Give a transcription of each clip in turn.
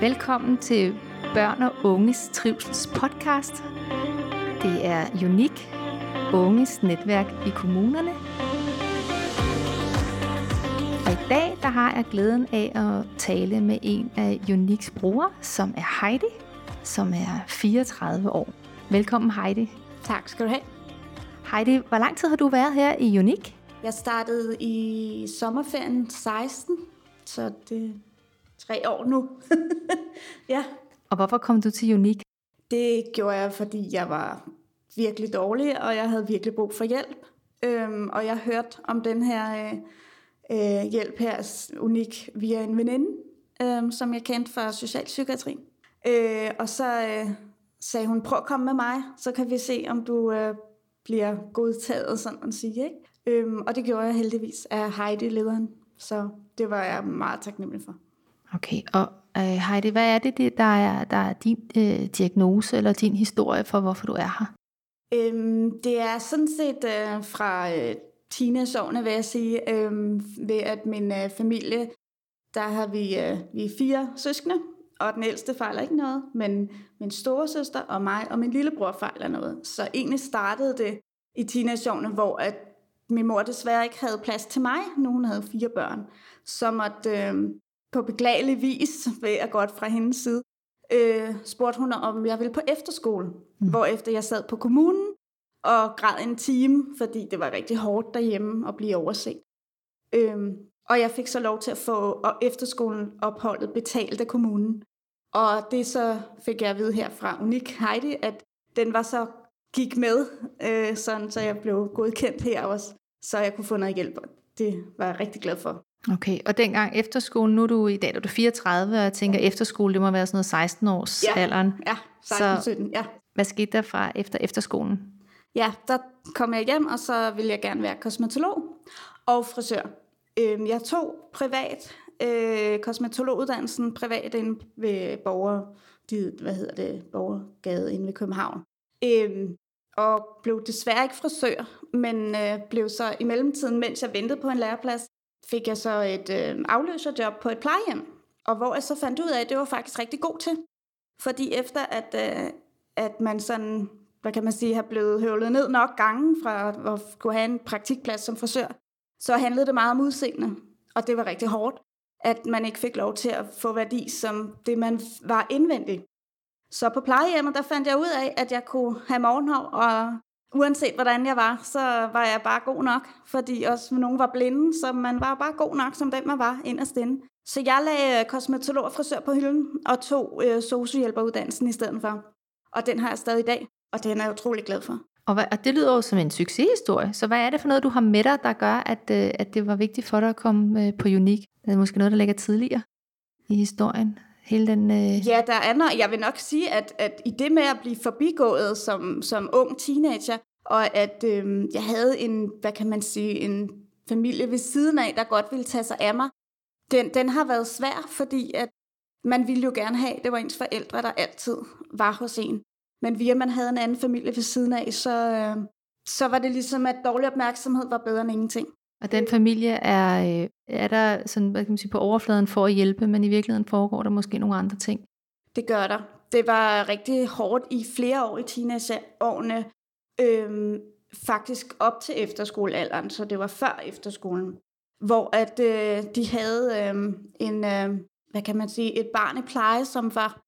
Velkommen til Børn og Unges Trivsels podcast. Det er Unik, unges netværk i kommunerne. Og i dag der har jeg glæden af at tale med en af Uniks brugere, som er Heidi, som er 34 år. Velkommen Heidi. Tak skal du have. Heidi, hvor lang tid har du været her i Unik? Jeg startede i sommerferien 16, så det tre år nu. ja. Og hvorfor kom du til Unik? Det gjorde jeg, fordi jeg var virkelig dårlig, og jeg havde virkelig brug for hjælp. Øhm, og jeg hørte om den her øh, øh, hjælp her unik via en veninde, øh, som jeg kendte fra socialpsykiatri. Øh, og så øh, sagde hun, prøv at komme med mig, så kan vi se, om du øh, bliver godtaget, sådan man siger. Ikke? Øhm, og det gjorde jeg heldigvis af Heidi-lederen, så det var jeg meget taknemmelig for. Okay, og øh, Heidi, hvad er det, der er, der er din øh, diagnose eller din historie for, hvorfor du er her? Øhm, det er sådan set øh, fra øh, teenageårene, vil jeg sige, øh, ved at min øh, familie, der har vi, øh, vi er fire søskende, og den ældste fejler ikke noget, men min store søster og mig og min lillebror fejler noget. Så egentlig startede det i teenageårene, hvor at min mor desværre ikke havde plads til mig, nu hun havde fire børn, så måtte øh, på beklagelig vis, ved at godt fra hendes side, øh, spurgte hun, om jeg ville på efterskole, mm. hvor efter jeg sad på kommunen og græd en time, fordi det var rigtig hårdt derhjemme at blive overset. Øh, og jeg fik så lov til at få efterskolen opholdet betalt af kommunen. Og det så fik jeg at vide her fra Unik Heidi, at den var så gik med, øh, sådan, så jeg blev godkendt her også, så jeg kunne få noget hjælp. Det var jeg rigtig glad for. Okay, og dengang efterskolen, nu er du i dag er du 34, og jeg tænker efterskole, det må være sådan noget 16 års ja, alderen. Ja, 16, 17, ja. Hvad skete der fra efter efterskolen? Ja, der kom jeg hjem, og så ville jeg gerne være kosmetolog og frisør. Øhm, jeg tog privat øh, kosmetologuddannelsen privat inde ved borger, de, hvad hedder det, borgergade inde ved København. Øhm, og blev desværre ikke frisør, men øh, blev så i mellemtiden, mens jeg ventede på en læreplads, fik jeg så et øh, afløserjob på et plejehjem. Og hvor jeg så fandt ud af, at det var faktisk rigtig god til. Fordi efter at, øh, at man sådan, hvad kan man sige, har blevet høvlet ned nok gange fra at kunne have en praktikplads som frisør, så handlede det meget om udseende. Og det var rigtig hårdt, at man ikke fik lov til at få værdi som det, man var indvendig. Så på plejehjemmet, der fandt jeg ud af, at jeg kunne have morgenhår, og uanset hvordan jeg var, så var jeg bare god nok. Fordi også nogen var blinde, så man var bare god nok, som den man var inderst inde. Så jeg lagde øh, kosmetolog og frisør på hylden, og tog øh, sociohjælperuddannelsen i stedet for. Og den har jeg stadig i dag, og den er jeg utrolig glad for. Og, hvad, og det lyder jo som en succeshistorie. Så hvad er det for noget, du har med dig, der gør, at, øh, at det var vigtigt for dig at komme øh, på Unik? Det er måske noget, der ligger tidligere i historien hele den... Øh... Ja, der er noget. Jeg vil nok sige, at, at i det med at blive forbigået som, som ung teenager, og at øh, jeg havde en, hvad kan man sige, en familie ved siden af, der godt ville tage sig af mig, den, den har været svær, fordi at man ville jo gerne have, det var ens forældre, der altid var hos en. Men via man havde en anden familie ved siden af, så, øh, så var det ligesom, at dårlig opmærksomhed var bedre end ingenting. Og den familie er, øh, er der sådan, hvad kan man sige, på overfladen for at hjælpe, men i virkeligheden foregår der måske nogle andre ting. Det gør der. Det var rigtig hårdt i flere år i teenageårene, øhm, faktisk op til efterskolealderen, så det var før efterskolen, hvor at øh, de havde øh, en, øh, hvad kan man sige, et barn i pleje, som var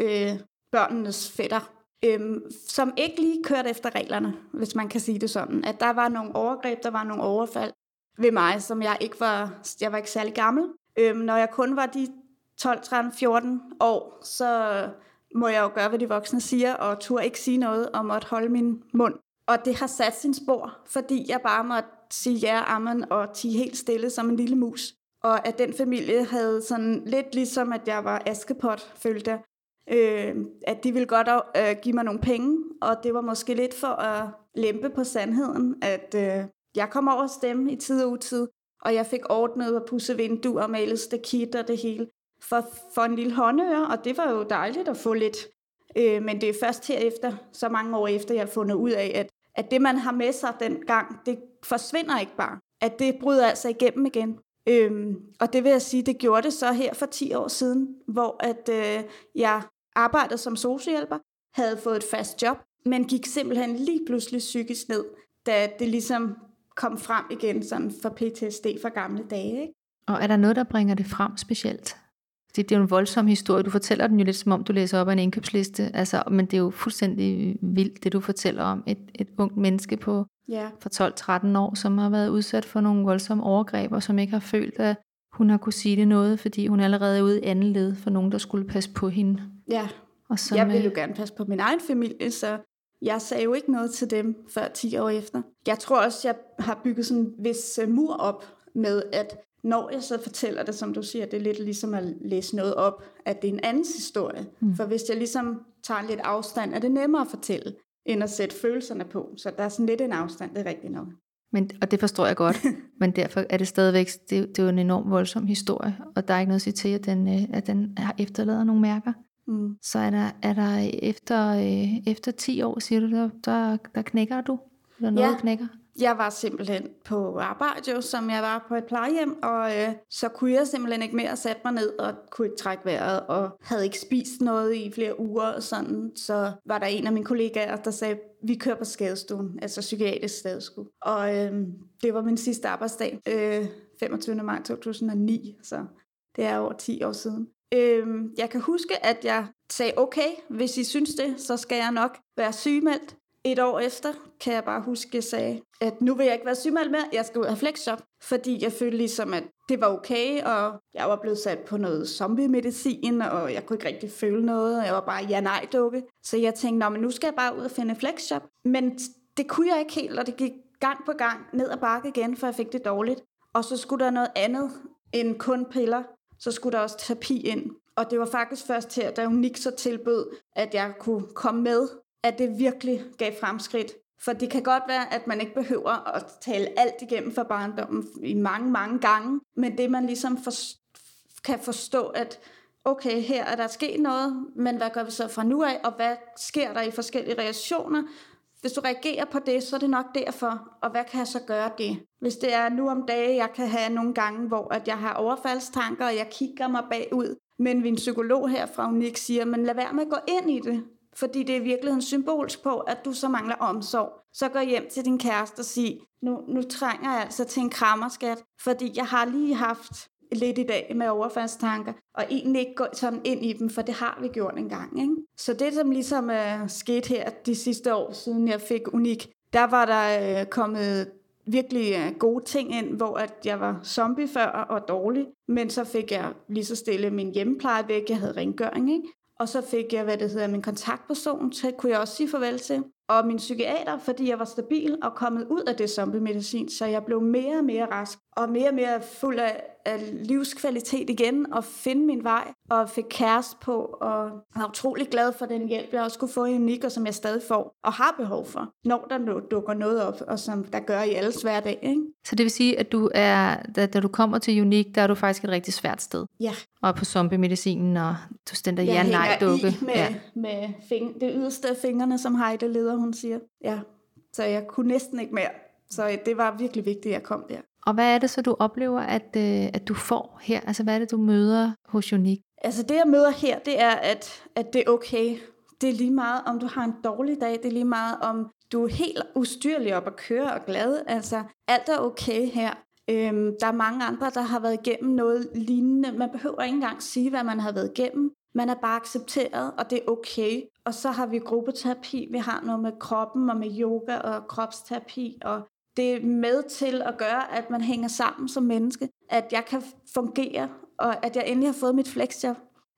øh, børnenes fætter, øh, som ikke lige kørte efter reglerne, hvis man kan sige det sådan. At der var nogle overgreb, der var nogle overfald, ved mig, som jeg ikke var, jeg var ikke særlig gammel. Øhm, når jeg kun var de 12, 13, 14 år, så må jeg jo gøre, hvad de voksne siger, og turde ikke sige noget om at holde min mund. Og det har sat sin spor, fordi jeg bare måtte sige ja, amen, og tige helt stille som en lille mus. Og at den familie havde sådan lidt ligesom, at jeg var askepot, følte jeg. Øh, at de ville godt øh, give mig nogle penge, og det var måske lidt for at lempe på sandheden, at øh, jeg kom over stemme i tid og utid, og jeg fik ordnet at pusse vinduer og stakit og det hele for, for en lille håndøre, og det var jo dejligt at få lidt. Øh, men det er først herefter, så mange år efter, jeg har fundet ud af, at, at det, man har med sig den gang, det forsvinder ikke bare. At det bryder altså igennem igen. Øhm, og det vil jeg sige, det gjorde det så her for 10 år siden, hvor at øh, jeg arbejdede som sociohjælper, havde fået et fast job, men gik simpelthen lige pludselig psykisk ned, da det ligesom kom frem igen sådan for PTSD fra gamle dage. Ikke? Og er der noget, der bringer det frem specielt? Det, det er jo en voldsom historie. Du fortæller den jo lidt som om, du læser op af en indkøbsliste. Altså, men det er jo fuldstændig vildt, det du fortæller om. Et, et ungt menneske på Ja. for 12-13 år, som har været udsat for nogle voldsomme overgreb, og som ikke har følt, at hun har kunne sige det noget, fordi hun allerede er ude i anden led for nogen, der skulle passe på hende. ja. Og som, Jeg øh, jo gerne passe på min egen familie, så jeg sagde jo ikke noget til dem før 10 år efter. Jeg tror også, jeg har bygget sådan en vis øh, mur op med, at når jeg så fortæller det, som du siger, det er lidt ligesom at læse noget op, at det er en andens historie. Mm. For hvis jeg ligesom tager lidt afstand, er det nemmere at fortælle, end at sætte følelserne på. Så der er sådan lidt en afstand, det er rigtigt nok. Men, og det forstår jeg godt, men derfor er det stadigvæk, det, det er jo en enorm voldsom historie, og der er ikke noget at sige til, at den, øh, at den efterlader nogle mærker. Mm. Så er der, er der efter, øh, efter 10 år, siger du, der, der, der knækker du? Eller noget Ja. knækker? Jeg var simpelthen på arbejde, jo, som jeg var på et plejehjem, og øh, så kunne jeg simpelthen ikke mere sætte mig ned og kunne ikke trække vejret, og havde ikke spist noget i flere uger og sådan. Så var der en af mine kollegaer, der sagde, vi kører på skadestuen, altså psykiatrisk skadestue. Og øh, det var min sidste arbejdsdag, øh, 25. maj 2009, så det er over 10 år siden. Øh, jeg kan huske, at jeg sagde, okay, hvis I synes det, så skal jeg nok være sygemeldt. Et år efter kan jeg bare huske, at jeg sagde, at nu vil jeg ikke være sygemeldt mere, jeg skal ud af flexjob, fordi jeg følte ligesom, at det var okay, og jeg var blevet sat på noget zombie-medicin, og jeg kunne ikke rigtig føle noget, og jeg var bare ja-nej-dukke. Så jeg tænkte, Nå, men nu skal jeg bare ud og finde flexjob. Men det kunne jeg ikke helt, og det gik gang på gang ned ad bakke igen, for jeg fik det dårligt. Og så skulle der noget andet end kun piller. Så skulle der også terapi ind. Og det var faktisk først her, da Unik så tilbød, at jeg kunne komme med, at det virkelig gav fremskridt. For det kan godt være, at man ikke behøver at tale alt igennem for barndommen i mange, mange gange. Men det man ligesom for, kan forstå, at okay, her er der sket noget, men hvad gør vi så fra nu af, og hvad sker der i forskellige reaktioner? Hvis du reagerer på det, så er det nok derfor, og hvad kan jeg så gøre det? Hvis det er nu om dagen, jeg kan have nogle gange, hvor at jeg har overfaldstanker, og jeg kigger mig bagud, men min psykolog her fra Unik siger, men lad være med at gå ind i det, fordi det er i virkeligheden symbolsk på, at du så mangler omsorg. Så gå hjem til din kæreste og sig, nu, nu trænger jeg altså til en krammerskat, fordi jeg har lige haft lidt i dag med overfaldstanker, og egentlig ikke gå sådan ind i dem, for det har vi gjort en gang. Ikke? Så det, som ligesom øh, er sket her de sidste år, siden jeg fik Unik, der var der øh, kommet virkelig øh, gode ting ind, hvor at jeg var zombie før og dårlig, men så fik jeg lige så stille min hjemmepleje væk, jeg havde rengøring, ikke? Og så fik jeg, hvad det hedder, min kontaktperson, så kunne jeg også sige farvel til. Og min psykiater, fordi jeg var stabil og kommet ud af det zombie-medicin, så jeg blev mere og mere rask, og mere og mere fuld af, af livskvalitet igen, og finde min vej, og fik kæreste på, og var utrolig glad for den hjælp, jeg også kunne få i Unik, og som jeg stadig får, og har behov for, når der dukker noget op, og som der gør i alles hverdag. Ikke? Så det vil sige, at du er, da, da du kommer til Unik, der er du faktisk et rigtig svært sted. Ja, Og på zombie-medicinen, og du stender jeg ja, nej hænger dukke. i med, Ja. med fing- det yderste af fingrene, som Heide leder, hun siger. Ja, så jeg kunne næsten ikke mere. Så det var virkelig vigtigt, at jeg kom der. Og hvad er det så, du oplever, at, øh, at du får her? Altså, hvad er det, du møder hos Unik? Altså det, jeg møder her, det er, at, at det er okay. Det er lige meget, om du har en dårlig dag. Det er lige meget, om du er helt ustyrlig op at køre og glad. Altså, alt er okay her. Øhm, der er mange andre, der har været igennem noget lignende. Man behøver ikke engang sige, hvad man har været igennem. Man er bare accepteret, og det er okay. Og så har vi gruppeterapi. Vi har noget med kroppen og med yoga og kropsterapi. Og det er med til at gøre, at man hænger sammen som menneske. At jeg kan fungere, og at jeg endelig har fået mit flexjob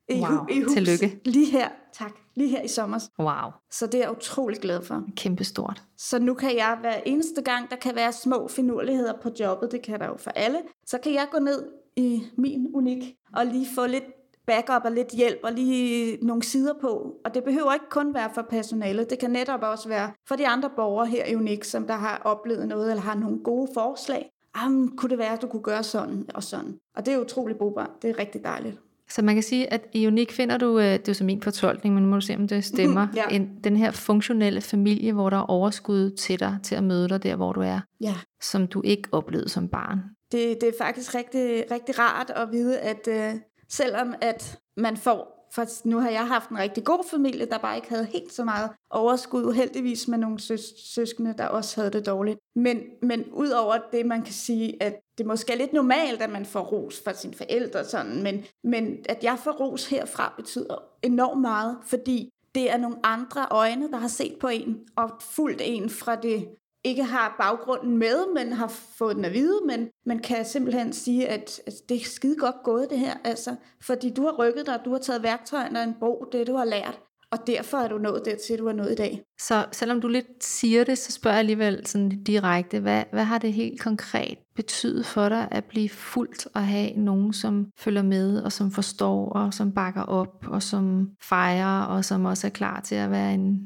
i, Wow, i hus. tillykke. Lige her, tak. Lige her i sommer. Wow, Så det er jeg utrolig glad for. kæmpestort. Så nu kan jeg hver eneste gang, der kan være små finurligheder på jobbet, det kan der jo for alle, så kan jeg gå ned i min unik og lige få lidt backup og lidt hjælp og lige nogle sider på. Og det behøver ikke kun være for personalet, det kan netop også være for de andre borgere her i Unik, som der har oplevet noget eller har nogle gode forslag. Jamen, kunne det være, at du kunne gøre sådan og sådan? Og det er utrolig brugbart. Det er rigtig dejligt. Så man kan sige, at i Unik finder du, øh, det er jo så min fortolkning, men nu må du se, om det stemmer, Ja. en, den her funktionelle familie, hvor der er overskud til dig, til at møde dig der, hvor du er, Ja. som du ikke oplevede som barn. Det, det er faktisk rigtig, rigtig rart at vide, at øh, selvom at man får, for nu har jeg haft en rigtig god familie, der bare ikke havde helt så meget overskud, uheldigvis med nogle søs, søskende, der også havde det dårligt. Men, men ud over det, man kan sige, at det måske er lidt normalt, at man får ros fra sine forældre, sådan, men, men at jeg får ros herfra betyder enormt meget, fordi det er nogle andre øjne, der har set på en og fulgt en fra det ikke har baggrunden med, men har fået den at vide, men man kan simpelthen sige, at, at det er skide godt gået det her, altså, fordi du har rykket dig, du har taget værktøjerne af en bog, det du har lært, og derfor er du nået dertil, du er nået i dag. Så selvom du lidt siger det, så spørger jeg alligevel sådan direkte, hvad, hvad har det helt konkret betydet for dig at blive fuldt og have nogen, som følger med, og som forstår, og som bakker op, og som fejrer, og som også er klar til at være en,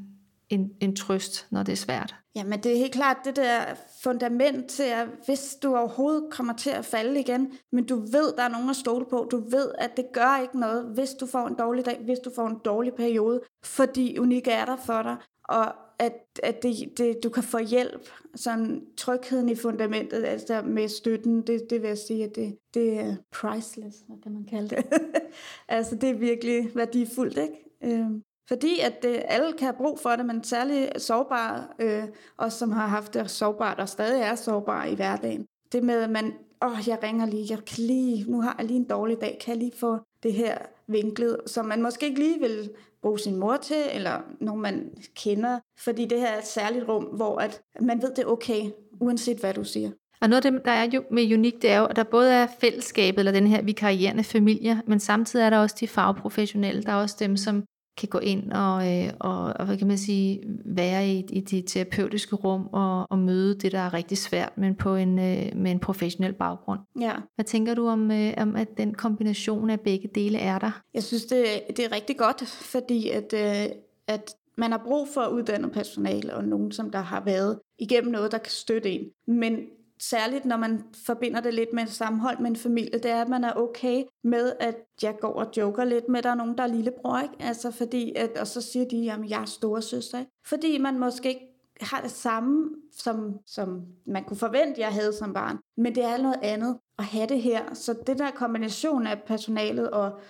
en, en trøst, når det er svært? Jamen det er helt klart det der fundament til, at hvis du overhovedet kommer til at falde igen, men du ved, der er nogen at stole på, du ved, at det gør ikke noget, hvis du får en dårlig dag, hvis du får en dårlig periode, fordi unik er der for dig, og at, at det, det, du kan få hjælp, sådan trygheden i fundamentet, altså med støtten, det, det vil jeg sige, at det, det er priceless, hvad kan man kalde det. altså det er virkelig værdifuldt, ikke? Øhm. Fordi at det, alle kan have brug for det, men særligt sårbare, øh, os som har haft det sårbart og stadig er sårbare i hverdagen. Det med, at man, åh, jeg ringer lige, jeg kan lige, nu har jeg lige en dårlig dag, kan jeg lige få det her vinklet, som man måske ikke lige vil bruge sin mor til, eller nogen man kender, fordi det her er et særligt rum, hvor at man ved, det er okay, uanset hvad du siger. Og noget af det, der er jo med unik, det er jo, at der både er fællesskabet, eller den her vikarierende familie, men samtidig er der også de fagprofessionelle. Der er også dem, som kan gå ind og, øh, og, og hvad kan man sige, være i, i det terapeutiske rum og, og møde det, der er rigtig svært, men på en, øh, med en professionel baggrund. Ja. Hvad tænker du om, øh, om, at den kombination af begge dele er der? Jeg synes, det, det er rigtig godt, fordi at, øh, at man har brug for uddannet personale og nogen, som der har været igennem noget, der kan støtte en. Men særligt når man forbinder det lidt med sammenhold med en familie, det er, at man er okay med, at jeg går og joker lidt med, at der er nogen, der er lillebror, ikke? Altså fordi, at, og så siger de, at jeg er storesøster, ikke? Fordi man måske ikke har det samme, som, som man kunne forvente, jeg havde som barn. Men det er noget andet at have det her. Så det der kombination af personalet og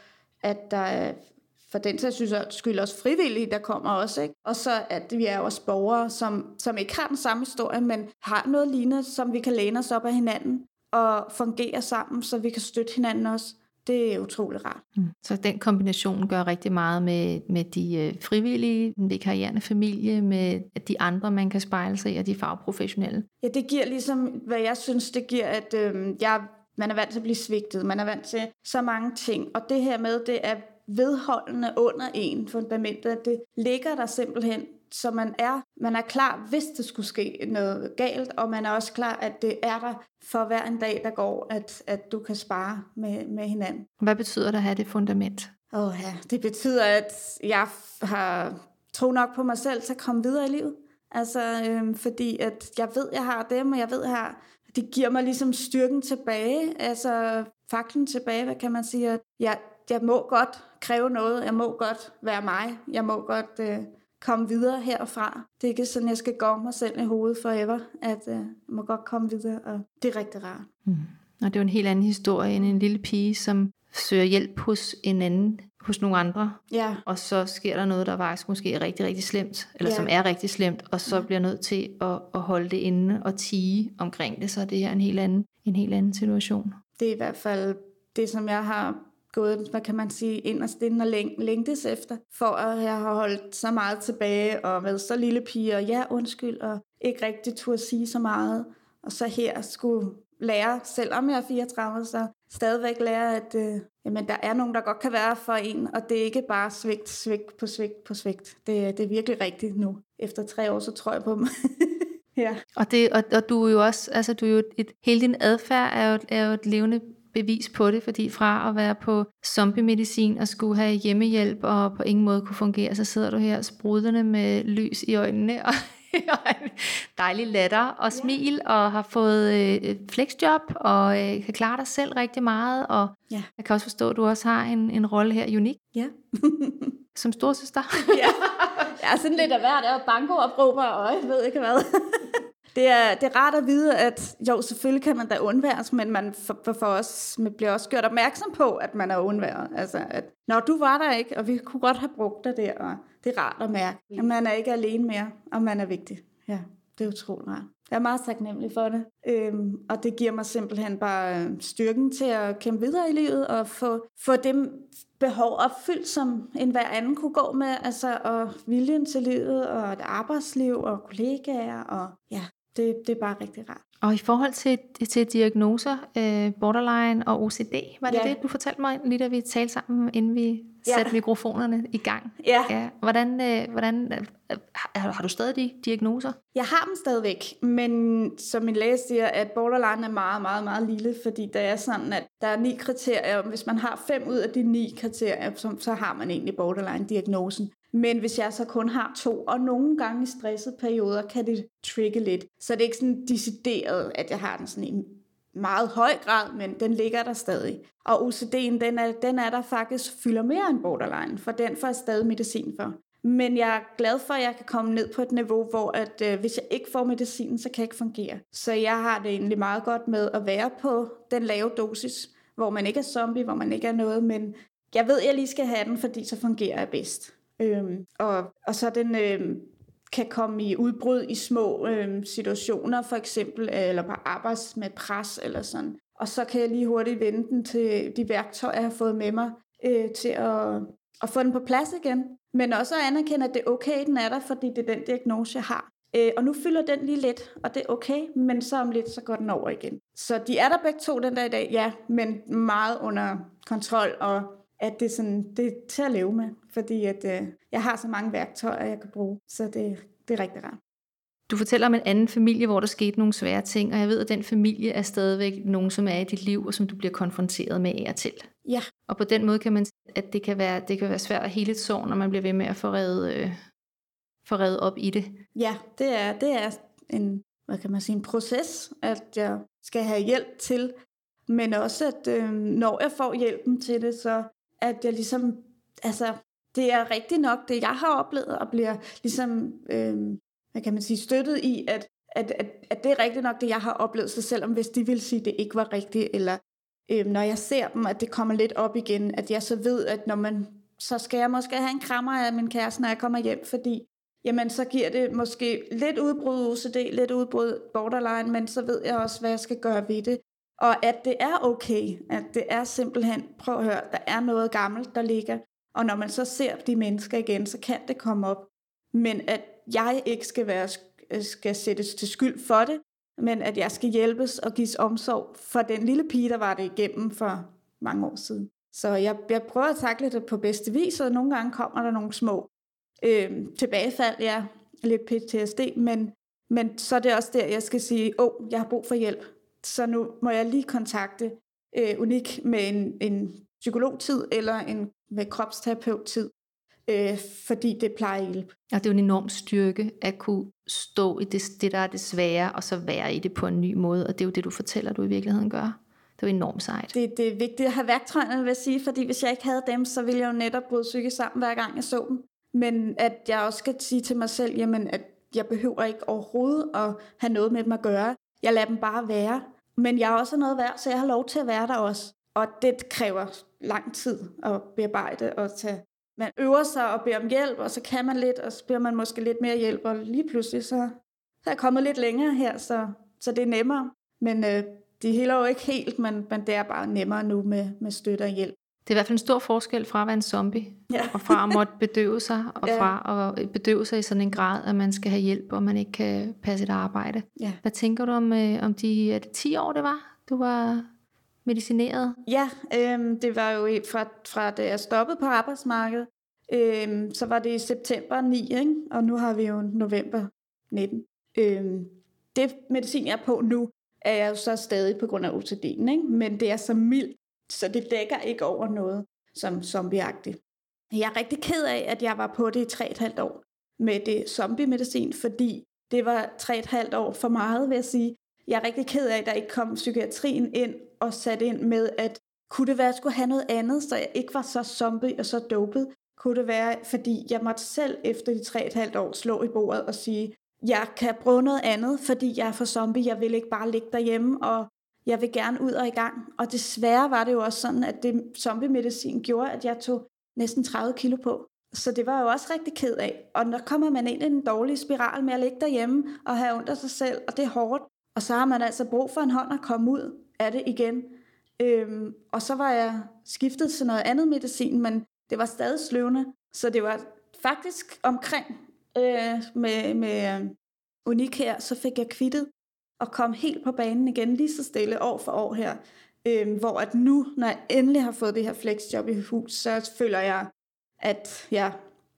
at der er for den sags synes jeg skyld også frivillige, der kommer også. Ikke? Og så at vi er også borgere, som, som ikke har den samme historie, men har noget lignende, som vi kan læne os op af hinanden og fungere sammen, så vi kan støtte hinanden også. Det er utrolig rart. Mm. Så den kombination gør rigtig meget med, med de øh, frivillige, den vikarierende familie, med de andre, man kan spejle sig i, og de fagprofessionelle. Ja, det giver ligesom, hvad jeg synes, det giver, at øh, jeg, man er vant til at blive svigtet, man er vant til så mange ting, og det her med, det er vedholdende under en fundamentet, at det ligger der simpelthen, så man er, man er klar, hvis det skulle ske noget galt, og man er også klar, at det er der for hver en dag, der går, at, at du kan spare med, med hinanden. Hvad betyder det at have det fundament? Åh ja, det betyder, at jeg har tro nok på mig selv til at komme videre i livet. Altså, øhm, fordi at jeg ved, jeg har dem, og jeg ved, jeg har... Det giver mig ligesom styrken tilbage, altså faklen tilbage, hvad kan man sige. At jeg, jeg må godt kræve noget, jeg må godt være mig, jeg må godt øh, komme videre herfra. Det er ikke sådan, jeg skal gå mig selv i hovedet forever, at øh, jeg må godt komme videre, og det er rigtig rart. Mm. Og det er jo en helt anden historie end en lille pige, som søger hjælp hos en anden, hos nogle andre. Ja. Og så sker der noget, der faktisk måske er rigtig, rigtig slemt, eller Ja. som er rigtig slemt, og så Ja. bliver nødt til at, at holde det inde og tige omkring det, så er det her en helt anden, en helt anden situation. Det er i hvert fald det, som jeg har gået, hvad kan man sige, inderst inde og læng- længtes efter, for at jeg har holdt så meget tilbage, og været så lille pige, og ja, undskyld, og ikke rigtig turde sige så meget, og så her skulle lære, selvom jeg er 34, så stadigvæk lære, at øh, jamen, der er nogen, der godt kan være for en, og det er ikke bare svigt, svigt på svigt på svigt. Det, det er virkelig rigtigt nu. Efter tre år, så tror jeg på dem. ja. Og, det, og, og du er jo også, altså du er jo et, hele din adfærd er jo, er jo et levende bevis på det, fordi fra at være på zombie-medicin og skulle have hjemmehjælp og på ingen måde kunne fungere, så sidder du her sprudende med lys i øjnene og dejlig latter og smil, og har fået øh, flexjob, og øh, kan klare dig selv rigtig meget, og ja. jeg kan også forstå, at du også har en, en rolle her, unik. Ja. som storsøster. ja. ja, sådan lidt af hvert, og banko og og jeg ved ikke hvad. det, er, det er rart at vide, at jo, selvfølgelig kan man da undværes, men man for, for os man bliver også gjort opmærksom på, at man er undværet. Altså, at når du var der ikke, og vi kunne godt have brugt dig der, og det er rart at mærke, at man er ikke alene mere, og man er vigtig. Ja, det er utroligt rart. Jeg er meget taknemmelig for det, øhm, og det giver mig simpelthen bare øhm, styrken til at kæmpe videre i livet, og få, få dem behov opfyldt, som en hver anden kunne gå med, altså, og viljen til livet, og et arbejdsliv, og kollegaer, og ja, det, det er bare rigtig rart. Og i forhold til, til diagnoser, øh, borderline og OCD, var det ja. det, du fortalte mig lige da vi talte sammen, inden vi ja. satte mikrofonerne i gang? Ja. ja. Hvordan, øh, hvordan øh, har, har du stadig de diagnoser? Jeg har dem stadigvæk, men som min læge siger, at borderline er meget, meget, meget lille, fordi der er sådan, at der er ni kriterier. Hvis man har fem ud af de ni kriterier, så, så har man egentlig borderline-diagnosen. Men hvis jeg så kun har to, og nogle gange i stressede perioder, kan det trigge lidt. Så det er ikke sådan decideret, at jeg har den sådan i meget høj grad, men den ligger der stadig. Og OCD'en, den er, den er der faktisk fylder mere end borderline, for den får jeg stadig medicin for. Men jeg er glad for, at jeg kan komme ned på et niveau, hvor at, øh, hvis jeg ikke får medicinen, så kan jeg ikke fungere. Så jeg har det egentlig meget godt med at være på den lave dosis, hvor man ikke er zombie, hvor man ikke er noget, men jeg ved, at jeg lige skal have den, fordi så fungerer jeg bedst. Øhm, og, og så den øhm, kan komme i udbrud i små øhm, situationer, for eksempel, eller på arbejds med pres eller sådan. Og så kan jeg lige hurtigt vende den til de værktøjer, jeg har fået med mig, øh, til at, at få den på plads igen. Men også at anerkende, at det er okay, den er der, fordi det er den diagnose, jeg har. Øh, og nu fylder den lige lidt, og det er okay, men så om lidt, så går den over igen. Så de er der begge to den der i dag, ja, men meget under kontrol, og at det, sådan, det er til at leve med, fordi at, øh, jeg har så mange værktøjer, jeg kan bruge, så det, det er rigtig rart. Du fortæller om en anden familie, hvor der skete nogle svære ting, og jeg ved, at den familie er stadigvæk nogen, som er i dit liv, og som du bliver konfronteret med af til. Ja. Og på den måde kan man at det kan være, det kan være svært at hele et sorg, når man bliver ved med at få reddet, øh, få reddet op i det. Ja, det er, det er en, hvad kan man sige, en proces, at jeg skal have hjælp til, men også at øh, når jeg får hjælpen til det, så at jeg ligesom, altså, det er rigtigt nok det, jeg har oplevet, og bliver ligesom, øh, hvad kan man sige, støttet i, at, at, at, at det er rigtigt nok det, jeg har oplevet, så selvom hvis de vil sige, at det ikke var rigtigt, eller øh, når jeg ser dem, at det kommer lidt op igen, at jeg så ved, at når man, så skal jeg måske have en krammer af min kæreste, når jeg kommer hjem, fordi jamen så giver det måske lidt udbrud OCD, lidt udbrud borderline, men så ved jeg også, hvad jeg skal gøre ved det. Og at det er okay, at det er simpelthen, prøv at høre, der er noget gammelt, der ligger, og når man så ser de mennesker igen, så kan det komme op. Men at jeg ikke skal, være, øh, skal sættes til skyld for det, men at jeg skal hjælpes og gives omsorg for den lille pige, der var det igennem for mange år siden. Så jeg, jeg prøver at takle det på bedste vis, og nogle gange kommer der nogle små øh, tilbagefald, ja, lidt PTSD, men, men så er det også der, jeg skal sige, åh, oh, jeg har brug for hjælp, så nu må jeg lige kontakte øh, Unik med en, en psykologtid eller en med kropsterapeuttid, øh, fordi det plejer at hjælpe. Og det er jo en enorm styrke at kunne stå i det, det, der er det svære, og så være i det på en ny måde, og det er jo det, du fortæller, du i virkeligheden gør. Det er jo enormt sejt. Det, det er vigtigt at have værktøjerne, vil jeg sige, fordi hvis jeg ikke havde dem, så ville jeg jo netop bryde psykisk sammen, hver gang jeg så dem. Men at jeg også skal sige til mig selv, jamen, at jeg behøver ikke overhovedet at have noget med dem at gøre. Jeg lader dem bare være. Men jeg er også noget værd, så jeg har lov til at være der også. Og det kræver lang tid at bearbejde og tage man øver sig og beder om hjælp, og så kan man lidt, og så beder man måske lidt mere hjælp, og lige pludselig så, så er jeg kommet lidt længere her, så, så det er nemmere. Men øh, det er jo ikke helt, men, men det er bare nemmere nu med, med støtte og hjælp. Det er i hvert fald en stor forskel fra at være en zombie, ja. og fra at måtte bedøve sig, og ja. fra at bedøve sig i sådan en grad, at man skal have hjælp, og man ikke kan passe et arbejde. Ja. Hvad tænker du om, øh, om de er det 10 år, det var, du var medicineret? Ja, øh, det var jo fra, fra da jeg stoppede på arbejdsmarkedet, øh, så var det i september 9, ikke? og nu har vi jo november 19. Øh, det medicin, jeg er på nu, er jeg jo så stadig på grund af OCD'en, ikke? men det er så mildt, så det dækker ikke over noget som zombieagtigt. Jeg er rigtig ked af, at jeg var på det i 3,5 år med det zombie-medicin, fordi det var tre et halvt år for meget, vil jeg sige. Jeg er rigtig ked af, at der ikke kom psykiatrien ind og satte ind med, at kunne det være, at jeg skulle have noget andet, så jeg ikke var så zombie og så dopet? Kunne det være, fordi jeg måtte selv efter de tre et halvt år slå i bordet og sige, jeg kan prøve noget andet, fordi jeg er for zombie, jeg vil ikke bare ligge derhjemme, og jeg vil gerne ud og i gang. Og desværre var det jo også sådan, at det zombie-medicin gjorde, at jeg tog næsten 30 kilo på. Så det var jeg jo også rigtig ked af. Og når kommer man ind i en dårlig spiral med at ligge derhjemme og have ondt af sig selv, og det er hårdt. Og så har man altså brug for en hånd at komme ud af det igen. Øhm, og så var jeg skiftet til noget andet medicin, men det var stadig sløvende. Så det var faktisk omkring øh, med, med øh, unik her, så fik jeg kvittet og kom helt på banen igen lige så stille år for år her. Øh, hvor at nu, når jeg endelig har fået det her flexjob i hus, så føler jeg, at ja,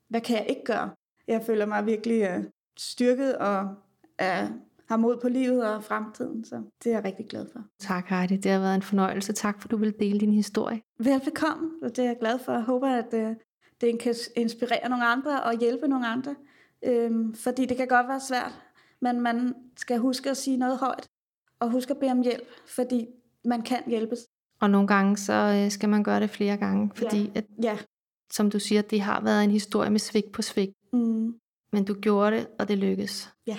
hvad kan jeg ikke gøre? Jeg føler mig virkelig øh, styrket og øh, har mod på livet og fremtiden, så det er jeg rigtig glad for. Tak Heidi, det har været en fornøjelse. Tak for, at du vil dele din historie. Velbekomme, og det er jeg glad for. Jeg håber, at øh, det kan inspirere nogle andre og hjælpe nogle andre. Øhm, fordi det kan godt være svært, men man skal huske at sige noget højt, og huske at bede om hjælp, fordi man kan hjælpes. Og nogle gange, så øh, skal man gøre det flere gange, fordi, Ja. at, Ja. som du siger, det har været en historie med svigt på svigt. Mm. Men du gjorde det, og det lykkedes. Ja.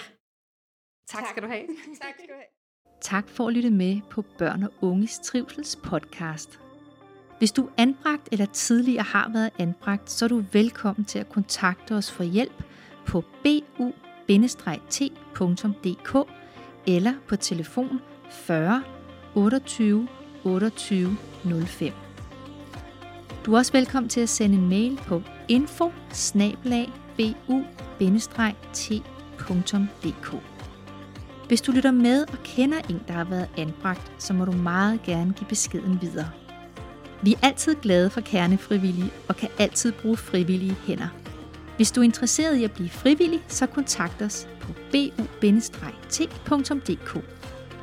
Tak skal du have. Tak skal du have. Tak for at lytte med på Børn og Unges Trivsels podcast. Hvis du er anbragt eller tidligere har været anbragt, så er du velkommen til at kontakte os for hjælp på t.dk eller på telefon 40 28 28 05. Du er også velkommen til at sende en mail på info bu-t.dk. Hvis du lytter med og kender en, der har været anbragt, så må du meget gerne give beskeden videre. Vi er altid glade for kernefrivillige og kan altid bruge frivillige hænder. Hvis du er interesseret i at blive frivillig, så kontakt os på bu-t.dk.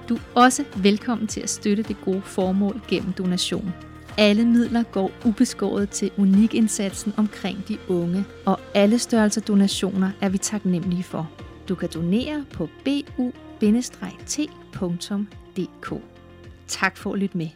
Du er også velkommen til at støtte det gode formål gennem donation. Alle midler går ubeskåret til unikindsatsen omkring de unge, og alle størrelser donationer er vi taknemmelige for. Du kan donere på bu-t.dk. Tak for at lytte med.